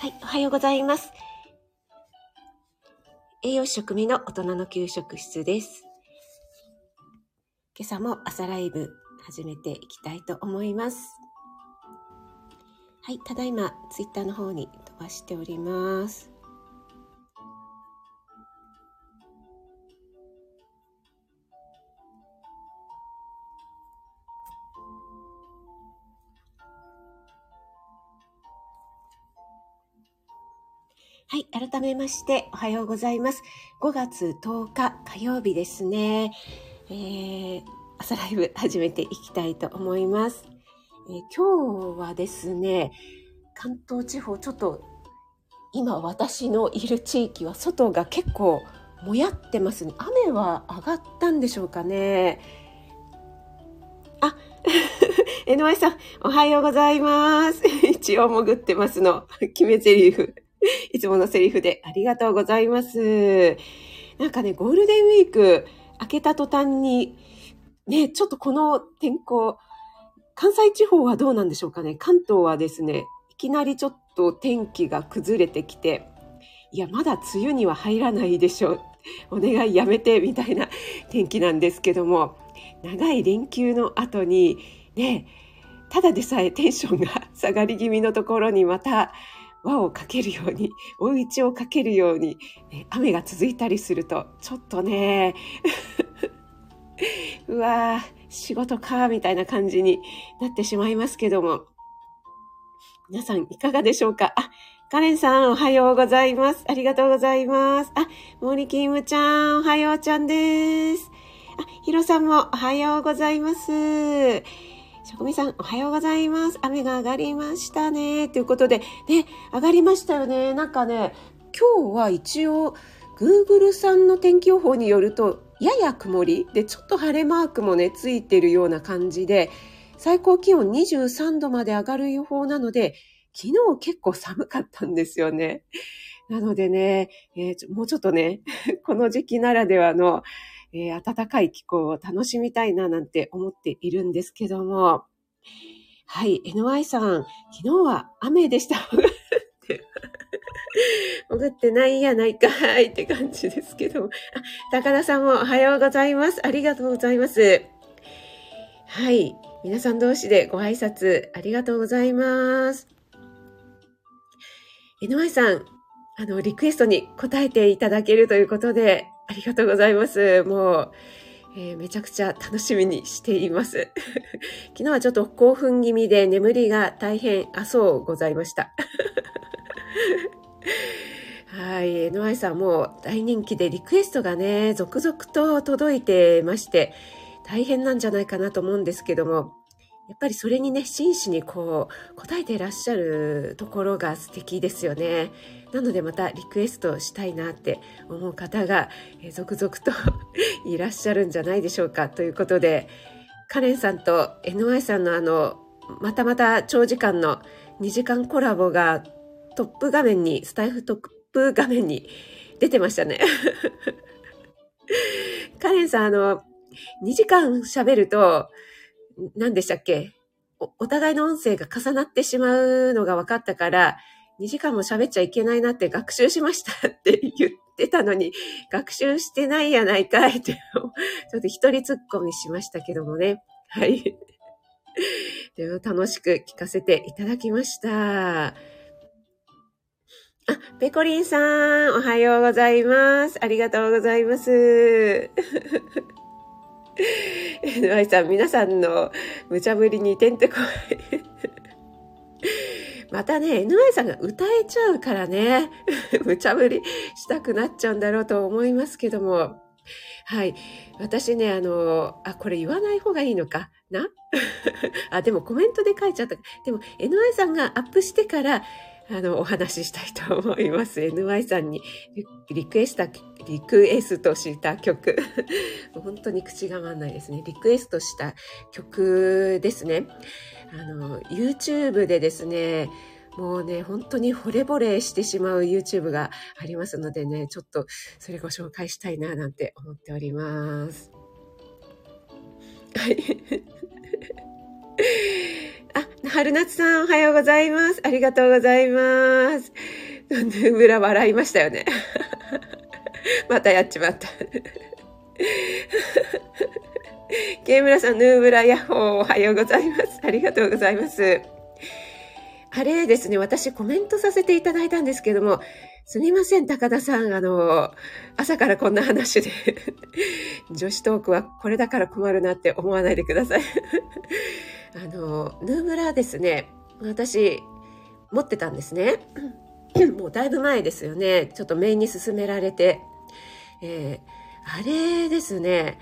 はい、おはようございます。栄養士食味の大人の給食室です。今朝も朝ライブ始めていきたいと思います。はい、ただいまツイッターの方に飛ばしております。改めまして、おはようございます。5月10日火曜日ですね。えー、朝ライブ始めていきたいと思います。えー、今日はですね、関東地方、ちょっと、今私のいる地域は外が結構もやってますね。雨は上がったんでしょうかね。あ、NY さん、おはようございます。一応潜ってますの。決め台詞。いつものセリフでありがとうございます。なんかね、ゴールデンウィーク明けた途端に、ね、ちょっとこの天候、関西地方はどうなんでしょうかね。関東はですね、いきなりちょっと天気が崩れてきて、いや、まだ梅雨には入らないでしょう。お願いやめて、みたいな天気なんですけども、長い連休の後に、ね、ただでさえテンションが下がり気味のところにまた輪をかけるように、追い打ちをかけるように、ね、雨が続いたりすると、ちょっとね、うわー、仕事か、みたいな感じになってしまいますけども。皆さんいかがでしょうか？あ、カレンさんおはようございます。ありがとうございます。あ、モニキムちゃんおはようちゃんです。あ、ヒロさんもおはようございます。職味さん、おはようございます。雨が上がりましたね。ということで、ね、上がりましたよね。なんかね、今日は一応、Google さんの天気予報によると、やや曇りで、ちょっと晴れマークもね、ついてるような感じで、最高気温23度まで上がる予報なので、昨日結構寒かったんですよね。なのでね、えー、もうちょっとね、この時期ならではの、えー、暖かい気候を楽しみたいななんて思っているんですけども、はい、NY さん、昨日は雨でした。潜ってないやないかいって感じですけども。高田さんもおはようございます。ありがとうございます。はい。皆さん同士でご挨拶ありがとうございます。NY さん、あの、リクエストに答えていただけるということで、ありがとうございます。もう、えー、めちゃくちゃ楽しみにしています。昨日はちょっと興奮気味で眠りが大変あそうございました。はい。NY さんも大人気でリクエストがね、続々と届いてまして、大変なんじゃないかなと思うんですけども、やっぱりそれにね、真摯にこう、答えていらっしゃるところが素敵ですよね。なのでまたリクエストしたいなって思う方が、続々と いらっしゃるんじゃないでしょうか。ということで、カレンさんと NY さんのあの、またまた長時間の2時間コラボがトップ画面に、スタイフトップ画面に出てましたね。カレンさん、あの、2時間喋ると、何でしたっけ？おお互いの音声が重なってしまうのが分かったから、2時間も喋っちゃいけないなって学習しましたって言ってたのに、学習してないやないかいって、ちょっと一人突っ込みしましたけどもね。はい。でも楽しく聞かせていただきました。あ、ペコリンさん、おはようございます。ありがとうございます。NY さん、皆さんの無茶ぶりにてんてこい。またね、NY さんが歌えちゃうからね、無茶ぶりしたくなっちゃうんだろうと思いますけども。はい。私ね、あの、あ、これ言わない方がいいのか？な？あ、でもコメントで書いちゃった。でも、NY さんがアップしてから、あの、お話ししたいと思います。NY さんにリクエスト、リクエストした曲。本当に口が回んないですね。リクエストした曲ですね。あの、YouTube でですね、もうね、本当に惚れ惚れしてしまう YouTube がありますのでね、ちょっとそれご紹介したいななんて思っております。はい。あ、春夏さんおはようございます。ありがとうございます。ヌーブラ笑いましたよね。またやっちまった。ケイムラさん、ヌーブラヤッホーおはようございます。ありがとうございます。あれですね、私コメントさせていただいたんですけども、すみません、高田さん。あの、朝からこんな話で 女子トークはこれだから困るなって思わないでくださいあの、ヌーブラですね、私、持ってたんですね。もうだいぶ前ですよね。ちょっとメインに進められて。えー、あれですね、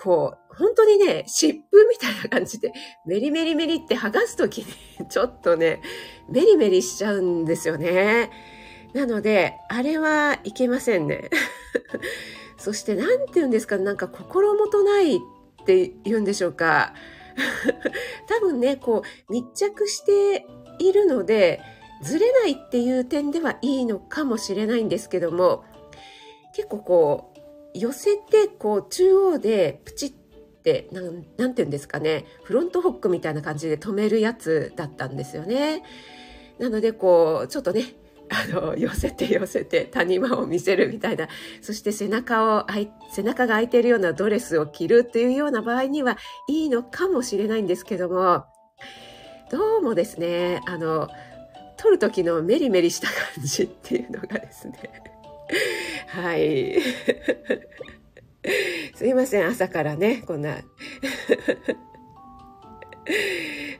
こう、本当にね、湿布みたいな感じで、メリメリメリって剥がすときに、ちょっとね、メリメリしちゃうんですよね。なので、あれはいけませんね。そして、なんて言うんですか、なんか心もとないって言うんでしょうか。多分ね、こう、密着しているので、ずれないっていう点ではいいのかもしれないんですけども、結構こう、寄せて、こう、中央でプチってなん、なんて言うんですかね、フロントホックみたいな感じで止めるやつだったんですよね。なので、こう、ちょっとね、あの、寄せて寄せて谷間を見せるみたいな、そして背中を、背中が空いているようなドレスを着るっていうような場合にはいいのかもしれないんですけども、どうもですね、あの、撮る時のメリメリした感じっていうのがですね、はい。すいません、朝からね、こんな。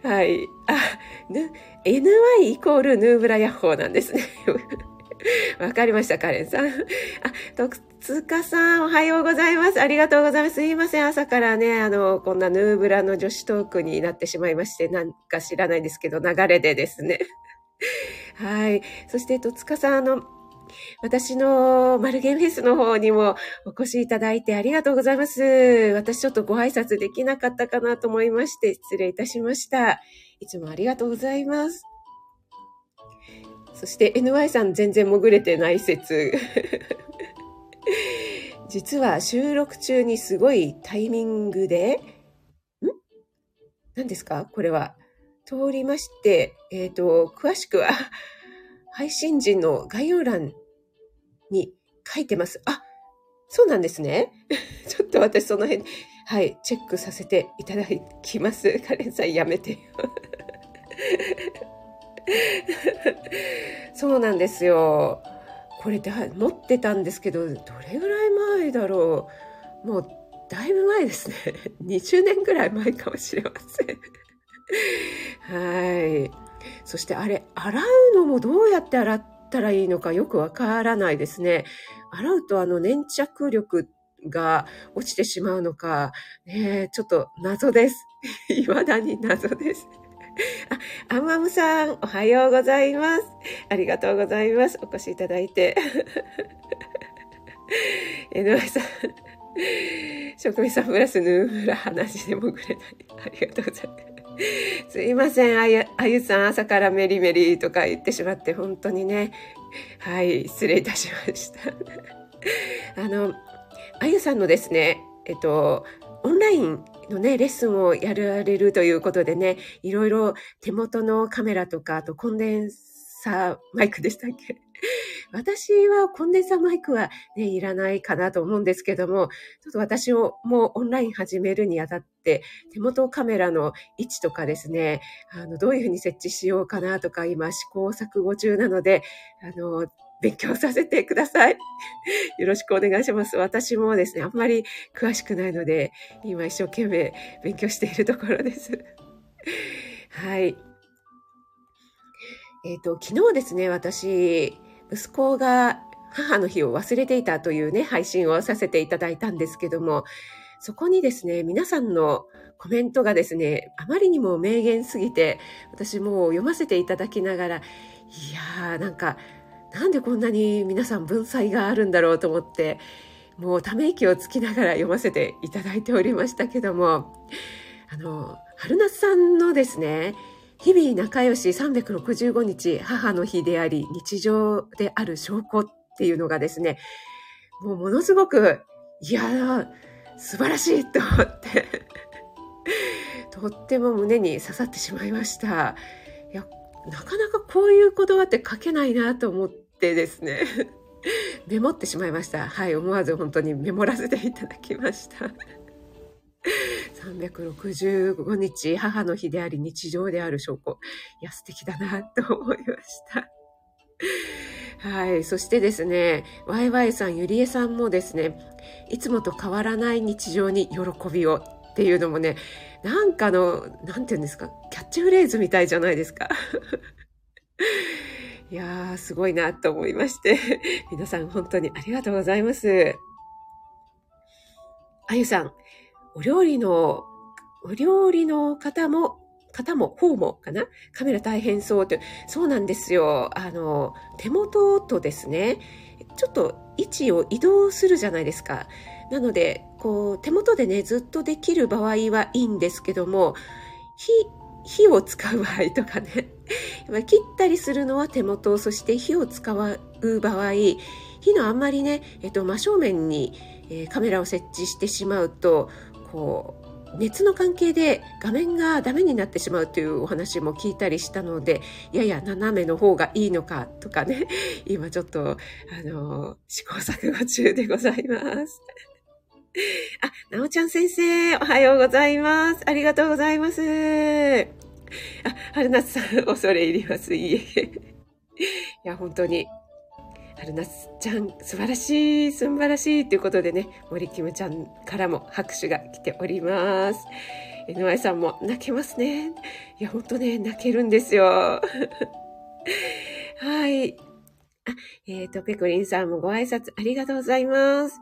はい。あ、NY イコールヌーブラヤッホーなんですね。わかりました、カレンさん。あ、徳塚さん、おはようございます。ありがとうございます。すいません、朝からね、あの、こんなヌーブラの女子トークになってしまいまして、なんか知らないんですけど、流れでですね。はい。そして、戸塚さん、あの、私のマルゲンフェスの方にもお越しいただいてありがとうございます。私ちょっとご挨拶できなかったかなと思いまして失礼いたしました。いつもありがとうございます。そして NY さん全然潜れてない説。実は収録中にすごいタイミングで、ん？何ですか？これは。通りまして、えっ、ー、と、詳しくは配信時の概要欄に書いてます。あ、そうなんですね。ちょっと私その辺、はい、チェックさせていただきます。カレンさんやめてよ。そうなんですよ。これだ、持ってたんですけど、どれぐらい前だろう。もう、だいぶ前ですね。20年ぐらい前かもしれません。はい。そしてあれ、洗うのもどうやって洗ったらいいのかよくわからないですね。洗うとあの粘着力が落ちてしまうのか、ね、ちょっと謎です。未だに謎です。あ、アンマムさん、おはようございます。ありがとうございます。お越しいただいて。江上さん、職味さんプラスヌーブラ話でもくれない。ありがとうございます。すいません、あゆ、あゆさん朝からメリメリとか言ってしまって本当にね、はい、失礼いたしました。あの、あゆさんのですね、えっと、オンラインのね、レッスンをやられるということでね、いろいろ手元のカメラとか、あとコンデンサーマイクでしたっけ？私はコンデンサーマイクはね、いらないかなと思うんですけども、ちょっと私もオンライン始めるにあたって、手元カメラの位置とかですね、あの、どういうふうに設置しようかなとか今試行錯誤中なので、あの、勉強させてください。よろしくお願いします。私もですね、あんまり詳しくないので、今一生懸命勉強しているところです。はい。えっ、ー、と、昨日ですね、私、息子が母の日を忘れていたというね、配信をさせていただいたんですけども、そこにですね、皆さんのコメントがですね、あまりにも名言すぎて、私もう読ませていただきながら、いやー、なんか、なんでこんなに皆さん文才があるんだろうと思って、もうため息をつきながら読ませていただいておりましたけども、あの、春夏さんのですね、日々仲良し365日母の日であり日常である証拠っていうのがですね、もうものすごく、いやー、素晴らしいと思って とっても胸に刺さってしまいました。いや、なかなかこういう言葉って書けないなと思ってですね。メモってしまいました。はい、思わず本当にメモらせていただきました。365日母の日であり日常である証拠。いや、素敵だなと思いました。はい。そしてですね、ワイワイさん、ゆりえさんもですね、いつもと変わらない日常に喜びをっていうのもね、なんかの、なんて言うんですか、キャッチフレーズみたいじゃないですか。いやー、すごいなと思いまして、皆さん本当にありがとうございます。あゆさん、お料理の、お料理の方も、方も、方もかな？カメラ大変そうって。そうなんですよ。あの、手元とですね、ちょっと位置を移動するじゃないですか。なので、こう、手元でね、ずっとできる場合はいいんですけども、火、火を使う場合とかね、切ったりするのは手元、そして火を使う場合、火のあんまりね、えっと、真正面に、えー、カメラを設置してしまうと、こう熱の関係で画面がダメになってしまうというお話も聞いたりしたのでやや斜めの方がいいのかとかね 今ちょっとあの試行錯誤中でございます。あ、なおちゃん先生、おはようございます。ありがとうございます。あ、春夏さん、恐れ入ります。いいえ。いや、本当に春夏ちゃん、素晴らしい、素晴らしいということでね、森キムちゃんからも拍手が来ております。NY さんも泣けますね。いや、ほんとね、泣けるんですよ。はい。あ、えっ、ー、と、ペコリンさんもご挨拶ありがとうございます。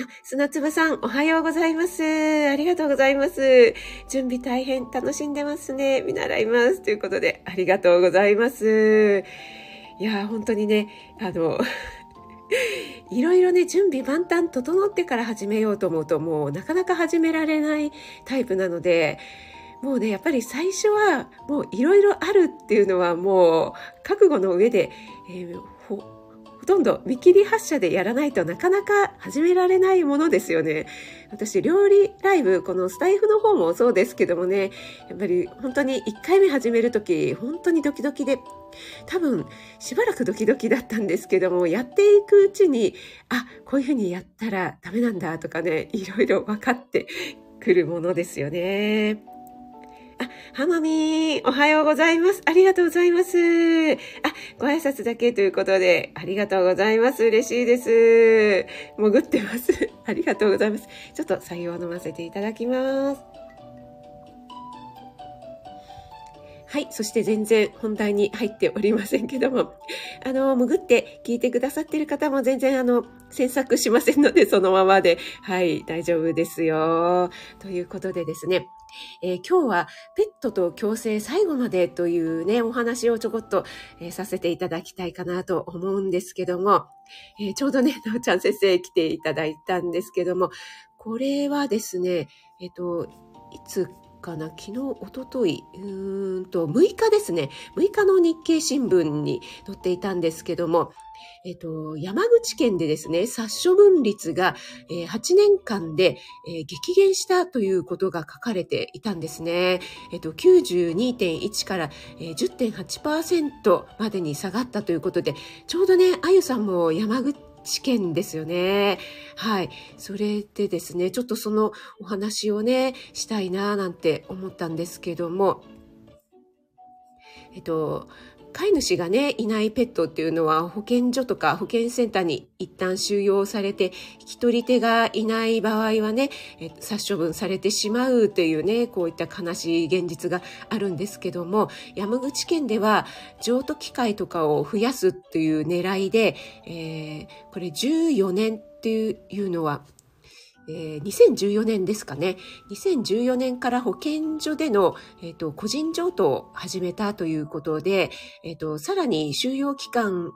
あ、砂粒さん、おはようございます。ありがとうございます。準備大変楽しんでますね。見習います。ということで、ありがとうございます。いや本当にねあの いろいろね準備万端整ってから始めようと思うともうなかなか始められないタイプなのでもうねやっぱり最初はもういろいろあるっていうのはもう覚悟の上で、えー、ほとんど見切り発車でやらないとなかなか始められないものですよね。私、料理ライブ、このスタイフの方もそうですけどもね、やっぱり本当に1回目始めるとき、本当にドキドキで、多分しばらくドキドキだったんですけども、やっていくうちに、あ、こういうふうにやったらダメなんだとかね、いろいろ分かってくるものですよね。あ、はまみー、おはようございます。ありがとうございます。あ、ご挨拶だけということで、ありがとうございます。嬉しいです。潜ってます。ありがとうございます。ちょっと採用を飲ませていただきます。はい。そして全然本題に入っておりませんけども、あの、潜って聞いてくださってる方も全然あの、詮索しませんので、そのままで、はい、大丈夫ですよ。ということでですね、えー、今日はペットと共生最後までというね、お話をちょこっと、えー、させていただきたいかなと思うんですけども、えー、ちょうどね、なおちゃん先生来ていただいたんですけども、これはですね、えっ、と、いつかな昨日、おととい、うーんと、6日ですね。6日の日経新聞に載っていたんですけども、えっ、と、山口県でですね、殺処分率が、えー、8年間で、え、激減したということが書かれていたんですね。えっ、と、92.1から、えー、10.8%までに下がったということで、ちょうどね、あゆさんも山口試験ですよね。はい。それでですね、ちょっとそのお話をね、したいななんて思ったんですけども、えっと、飼い主がね、いないペットっていうのは保健所とか保健センターに一旦収容されて、引き取り手がいない場合はね、え殺処分されてしまうっていうね、こういった悲しい現実があるんですけども、山口県では譲渡機会とかを増やすっていう狙いで、えー、これ14年っていうのはえー、2014年ですかね。2014年から保健所での、えーと、個人譲渡を始めたということで、えーと、さらに収容期間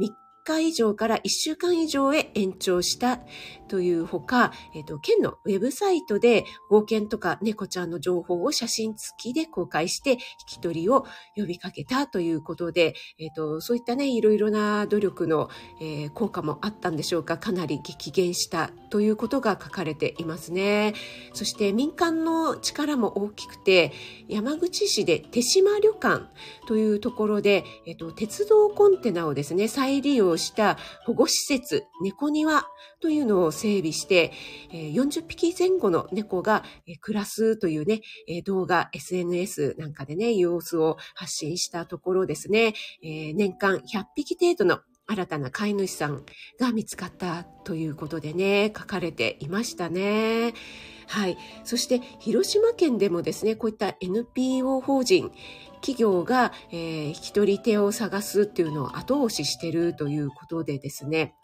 3日日以上から1週間以上へ延長したというほか、えっ、と、県のウェブサイトで、保険とか猫ちゃんの情報を写真付きで公開して、引き取りを呼びかけたということで、えっ、と、そういったね、いろいろな努力の、えー、効果もあったんでしょうか、かなり激減したということが書かれていますね。そして民間の力も大きくて、山口市で手島旅館というところで、えっ、と、鉄道コンテナをですね、再利用した保護施設、猫庭というのを整備して、40匹前後の猫が暮らすというね、動画、SNS なんかでね、様子を発信したところですね、年間100匹程度の新たな飼い主さんが見つかったということでね、書かれていましたね。はい。そして、広島県でもですね、こういった NPO 法人、企業が、えー、引き取り手を探すっていうのを後押ししているということでですね、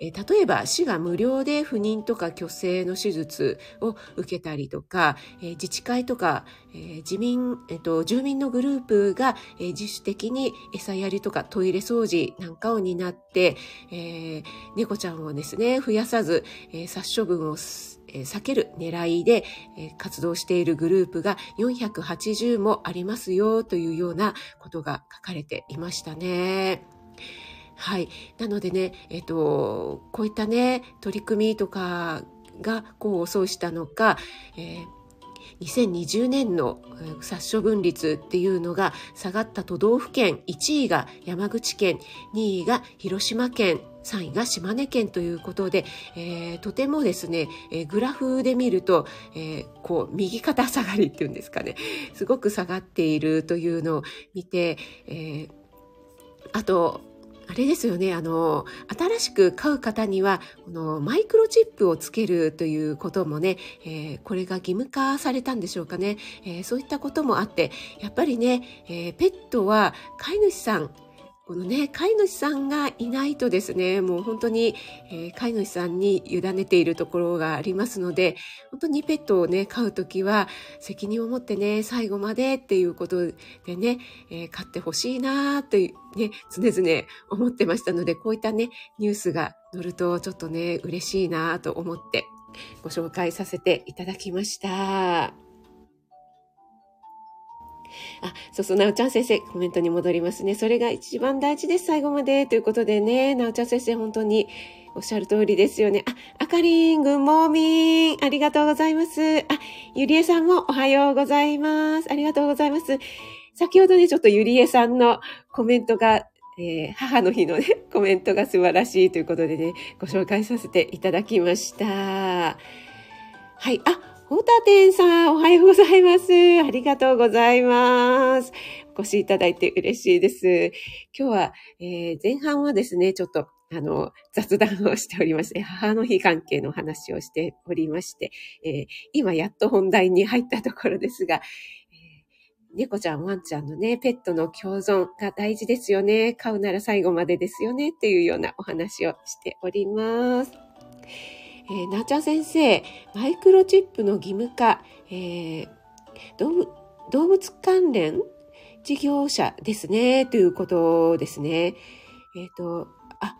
え例えば市が無料で不妊とか虚勢の手術を受けたりとか、え自治会とか、え自民、えっと、住民のグループが、え自主的に餌やりとかトイレ掃除なんかを担って、えー、猫ちゃんをですね、増やさず、え殺処分を避ける狙いで活動しているグループが480もありますよというようなことが書かれていましたね。はい。なのでね、えっと、こういったね、取り組みとかが功を奏したのか、えー2020年の殺処分率っていうのが下がった都道府県1位が山口県2位が広島県3位が島根県ということで、えー、とてもですね、えー、グラフで見ると、えー、こう右肩下がりっていうんですかねすごく下がっているというのを見て、えあとあれですよね、あの、新しく買う方には、このマイクロチップをつけるということもね、えー、これが義務化されたんでしょうかね、えー、そういったこともあって、やっぱりね、えー、ペットは飼い主さん、このね、飼い主さんがいないとですね、もう本当に、えー、飼い主さんに委ねているところがありますので、本当にペットをね、飼うときは責任を持ってね、最後までっていうことでね、えー、飼ってほしいなというね、常々思ってましたので、こういったね、ニュースが載るとちょっとね、嬉しいなと思ってご紹介させていただきました。あ、そうそう、なおちゃん先生、コメントに戻りますね。それが一番大事です、最後まで。ということでね、なおちゃん先生、本当におっしゃる通りですよね。あ、あかりん、ぐんもーみん、ありがとうございます。あ、ゆりえさんもおはようございます。ありがとうございます。先ほどね、ちょっとゆりえさんのコメントが、えー、母の日のね、コメントが素晴らしいということでね、ご紹介させていただきました。はい、あ、ホタテンさん、おはようございます。ありがとうございます。お越しいただいて嬉しいです。今日は、えー、前半はですね、ちょっと、あの、雑談をしておりまして、母の日関係の話をしておりまして、えー、今やっと本題に入ったところですが、え、猫ちゃん、ワンちゃんのね、ペットの共存が大事ですよね。飼うなら最後までですよね。っていうようなお話をしております。えー、なちゃん先生、マイクロチップの義務化、えー、動物関連事業者ですね、ということですね。えっ、ー、と、あ、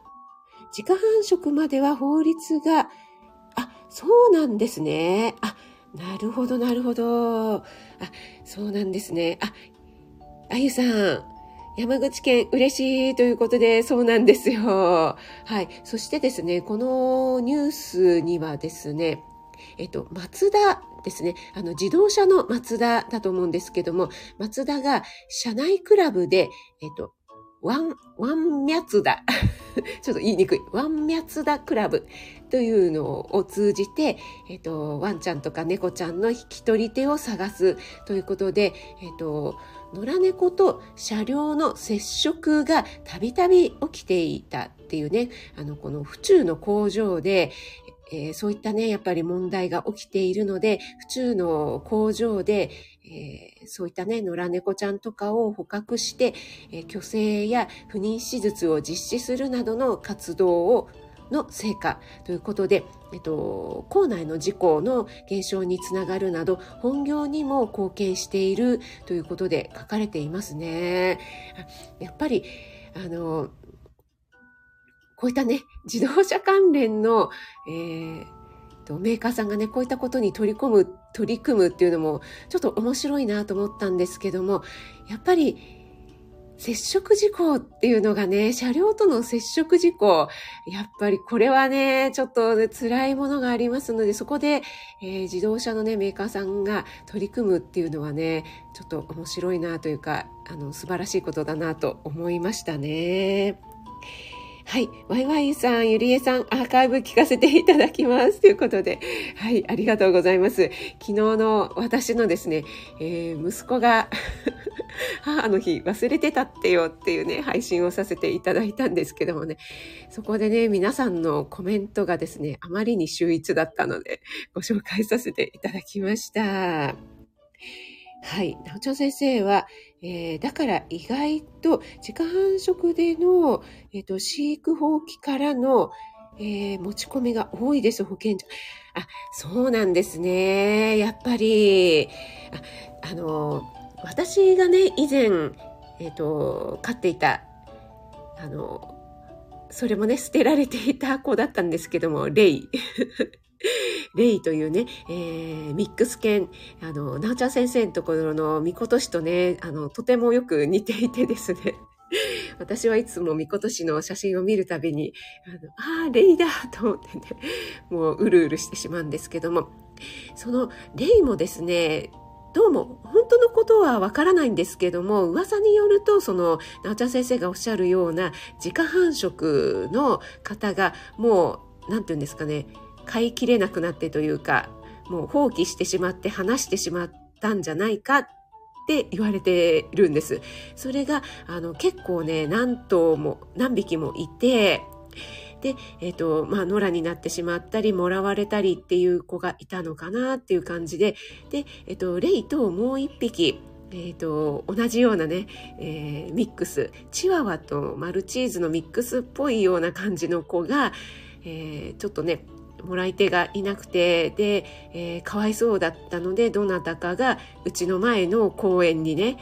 自家繁殖までは法律が、あ、そうなんですね。あ、なるほど、なるほど。あ、そうなんですね。あ、あゆさん、山口県嬉しいということで、そうなんですよ。はい。そしてですね、このニュースにはですね、えっと、松田ですね。あの、自動車の松田だと思うんですけども、松田が社内クラブで、えっと、ワン、ワンニャツダ。ちょっと言いにくい。ワンニャツダクラブというのを通じて、えっと、ワンちゃんとか猫ちゃんの引き取り手を探すということで、えっと、野良猫と車両の接触がたびたび起きていたっていうね、あの、この府中の工場で、えー、そういったね、やっぱり問題が起きているので、府中の工場で、えー、そういったね、野良猫ちゃんとかを捕獲して、えー、虚勢や不妊手術を実施するなどの活動をの成果ということで、えっと、校内の事故の減少につながるなど、本業にも貢献しているということで書かれていますね。やっぱり、あの、こういったね、自動車関連の、えー、メーカーさんがね、こういったことに取り込む、取り組むっていうのも、ちょっと面白いなと思ったんですけども、やっぱり、接触事故っていうのがね、車両との接触事故、やっぱりこれはね、ちょっと、ね、辛いものがありますので、そこで、えー、自動車のね、メーカーさんが取り組むっていうのはね、ちょっと面白いなというか、あの、素晴らしいことだなと思いましたね。はい。ワイワイさん、ゆりえさん、アーカイブ聞かせていただきます。ということで、はい、ありがとうございます。昨日の私のですね、えー、息子が 母の日忘れてたってよっていうね、配信をさせていただいたんですけどもね、そこでね、皆さんのコメントがですね、あまりに秀逸だったので、ご紹介させていただきました。はい。直ち先生は、えー、だから意外と自家繁殖での、えーと、飼育放棄からの、えー、持ち込みが多いです、保健所。あ、そうなんですね。やっぱり、ああの、私がね、以前、えっ、ー、と、飼っていた、あの、それもね、捨てられていた子だったんですけども、レイ。レイというね、えー、ミックス犬、あの、なおちゃん先生のところのみことしとね、あの、とてもよく似ていてですね。私はいつもみことしの写真を見るたびに、あの、あレイだと思ってね、もううるうるしてしまうんですけども、そのレイもですね、どうも本当のことはわからないんですけども噂によるとそのなおちゃん先生がおっしゃるような自家繁殖の方がもう何て言うんですかね飼いきれなくなってというか、もう放棄してしまって話してしまったんじゃないかって言われてるんです。それが、あの、結構ね、何頭も、何匹もいて、で、えっ、ー、と、まあ、野良になってしまったり、もらわれたりっていう子がいたのかなっていう感じで、で、えっ、ー、と、レイともう一匹、えーと、同じようなね、えー、ミックスチワワとマルチーズのミックスっぽいような感じの子が、えー、ちょっとねもらい手がいなくてで、えー、かわいそうだったのでどなたかがうちの前の公園にね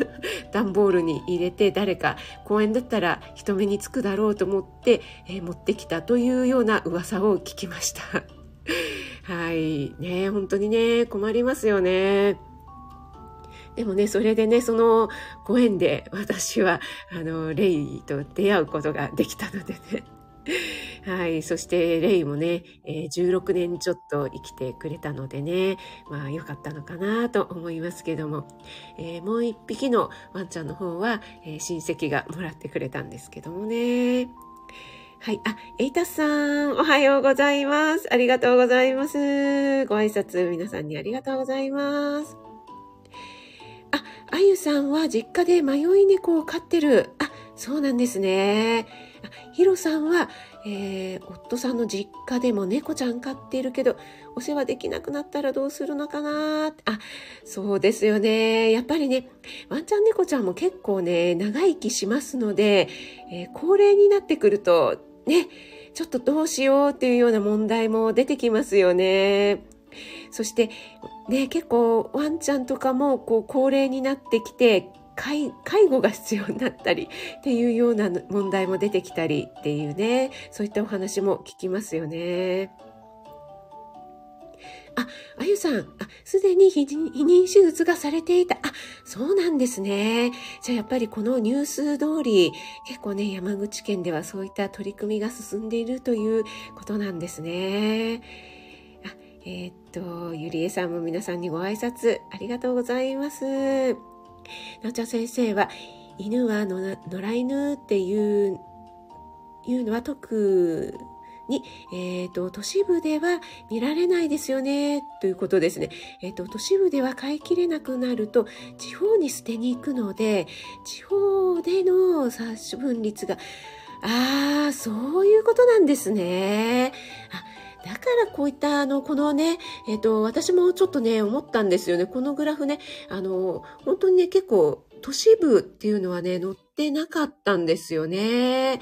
段ボールに入れて誰か公園だったら人目につくだろうと思って、えー、持ってきたというような噂を聞きました。はいね本当にね困りますよね。でもね、それでね、そのご縁で私は、あの、レイと出会うことができたのでね。はい。そして、レイもね、えー、16年ちょっと生きてくれたのでね、まあ良かったのかなと思いますけども、えー、もう一匹のワンちゃんの方は、えー、親戚がもらってくれたんですけどもね。はい。あ、エイタスさん、おはようございます。ありがとうございます。ご挨拶、皆さんにありがとうございます。あ、あゆさんは実家で迷い猫を飼ってる。あ、そうなんですね。ヒロさんは、えー、夫さんの実家でも猫ちゃん飼っているけど、お世話できなくなったらどうするのかなあ、そうですよね。やっぱりね、ワンちゃん猫ちゃんも結構ね、長生きしますので、えー、高齢になってくると、ね、ちょっとどうしようっていうような問題も出てきますよね。そして、ね、結構ワンちゃんとかもこう高齢になってきて介護が必要になったりっていうような問題も出てきたりっていうね、そういったお話も聞きますよね。あ、あゆさん、あ、すでに避妊手術がされていた。あ、そうなんですね。じゃあやっぱりこのニュース通り、結構ね、山口県ではそういった取り組みが進んでいるということなんですね。あ、えー、っと、ゆりえさんも皆さんにご挨拶ありがとうございます。なおちゃん先生は、犬は野良犬っていう、いうのは特に、えっ、ー、と、都市部では見られないですよね、ということですね。えっ、ー、と、都市部では飼いきれなくなると、地方に捨てに行くので、地方での殺処分率が、ああ、そういうことなんですね。あだからこういったあのこのね、えっ、ー、と私もちょっとね思ったんですよねこのグラフねあの本当にね結構都市部っていうのはね載ってなかったんですよね。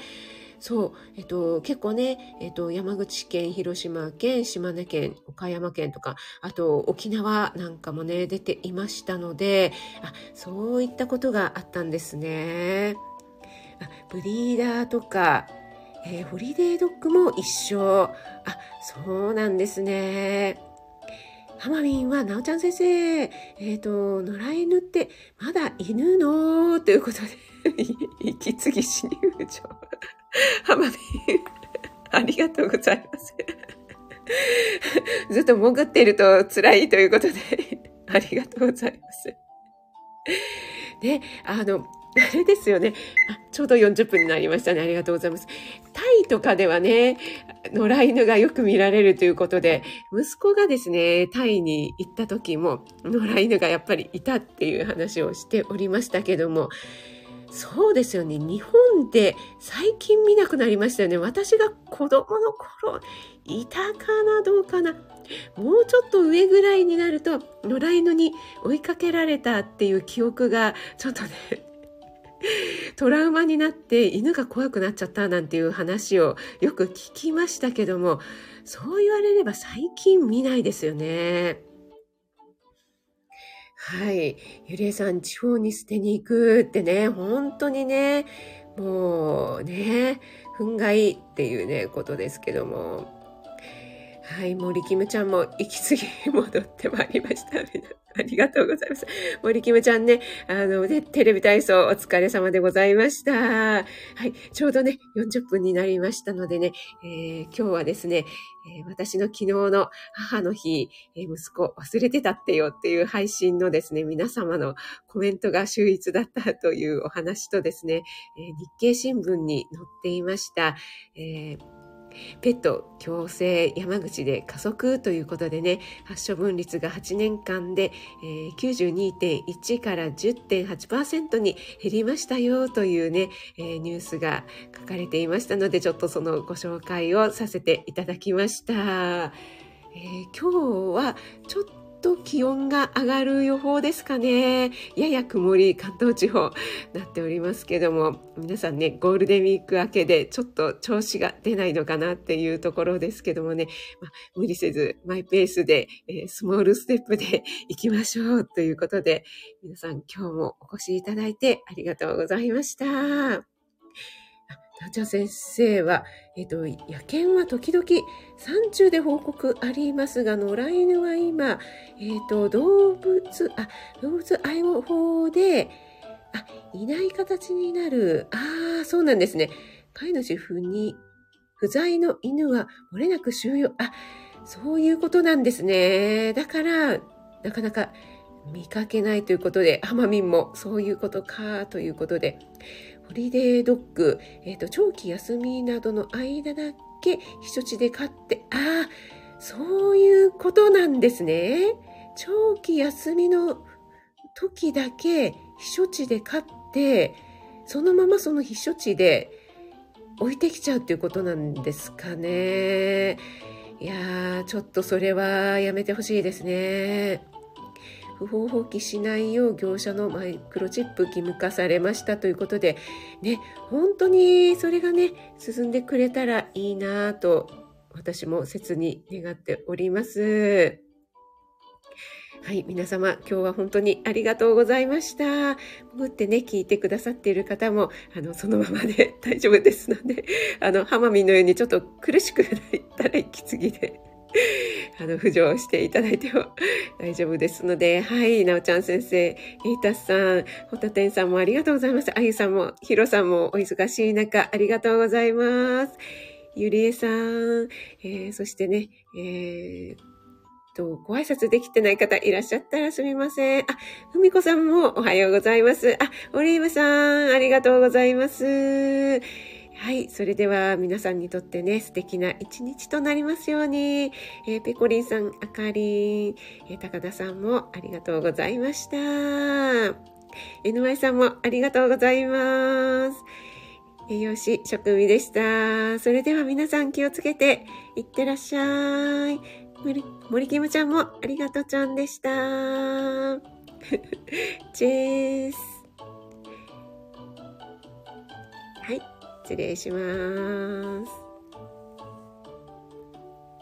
そう、えっと、結構ね、えっと、山口県、広島県、島根県、岡山県とか、あと、沖縄なんかもね、出ていましたので、あ、そういったことがあったんですね。あブリーダーとか、えー、ホリデードッグも一緒。あ、そうなんですね。ハマミンは、なおちゃん先生、えっ、ー、と、野良犬ってまだ犬のということで、息継ぎしにうちょ。ハマミン、ありがとうございます。ずっと潜っていると辛いということで、ありがとうございます。ね、あの、あれですよね。あ、ちょうど40分になりましたね。ありがとうございます。タイとかではね、野良犬がよく見られるということで、息子がですね、タイに行った時も、野良犬がやっぱりいたっていう話をしておりましたけども、そうですよね。日本で最近見なくなりましたよね。私が子供の頃、いたかなどうかな。もうちょっと上ぐらいになると、野良犬に追いかけられたっていう記憶が、ちょっとね、トラウマになって犬が怖くなっちゃったなんていう話をよく聞きましたけども、そう言われれば最近見ないですよね。はい。ゆりえさん、地方に捨てに行くってね、本当にね、もうね、憤慨っていうね、ことですけども。はい、森キムちゃんも息継ぎ戻ってまいりました。ありがとうございます。森キムちゃんね、あのね、テレビ体操お疲れ様でございました。はい、ちょうどね、40分になりましたのでね、えー、今日はですね、えー、私の昨日の母の日、えー、息子忘れてたってよっていう配信のですね、皆様のコメントが秀逸だったというお話とですね、え日経新聞に載っていました。えーペット共生山口で加速ということでね、発症分率が8年間で、えー、92.1から10.8%に減りましたよというね、ニュースが書かれていましたので、ちょっとそのご紹介をさせていただきました。えー、今日はちょっと気温が上がる予報ですかね。やや曇り、関東地方なっておりますけども、皆さんね、ゴールデンウィーク明けでちょっと調子が出ないのかなっていうところですけどもね、まあ、無理せずマイペースで、えー、スモールステップで行きましょうということで、皆さん今日もお越しいただいてありがとうございました。なちゃ先生は、えっ、と、野犬は時々山中で報告ありますが、野良犬は今、えっ、と、動物、あ、動物愛護法で、あ、いない形になる。ああ、そうなんですね。飼い主不に、不在の犬は漏れなく収容。あ、そういうことなんですね。だから、なかなか見かけないということで、ハマミンもそういうことかということで、ホリデードッグ、えっ、ー、と、長期休みなどの間だけ避暑地で飼って、ああ、そういうことなんですね。長期休みの時だけ避暑地で飼って、そのままその避暑地で置いてきちゃうっていうことなんですかね。いやー、ちょっとそれはやめてほしいですね。不法放棄しないよう業者のマイクロチップ義務化されましたということで、ね、本当にそれがね、進んでくれたらいいなと、私も切に願っております。はい、皆様、今日は本当にありがとうございました。潜ってね、聞いてくださっている方も、あの、そのままで 大丈夫ですので、あの、ハマミのようにちょっと苦しくなったら息継ぎで あの、浮上していただいても大丈夫ですので、はい、なおちゃん先生、エイタスさん、ホタテンさんもありがとうございます。あゆさんも、ヒロさんもお忙しい中、ありがとうございます。ゆりえさん、えー、そしてね、えー、と、ご挨拶できてない方いらっしゃったらすみません。あ、ふみこさんもおはようございます。あ、オリーブさん、ありがとうございます。はい。それでは皆さんにとってね、素敵な一日となりますように。えー、ペコリンさん、あかりん、えー、高田さんもありがとうございました。NY さんもありがとうございます。栄養士、職味でした。それでは皆さん気をつけていってらっしゃい。森、森キムちゃんもありがとうちゃんでした。チェース。失礼します。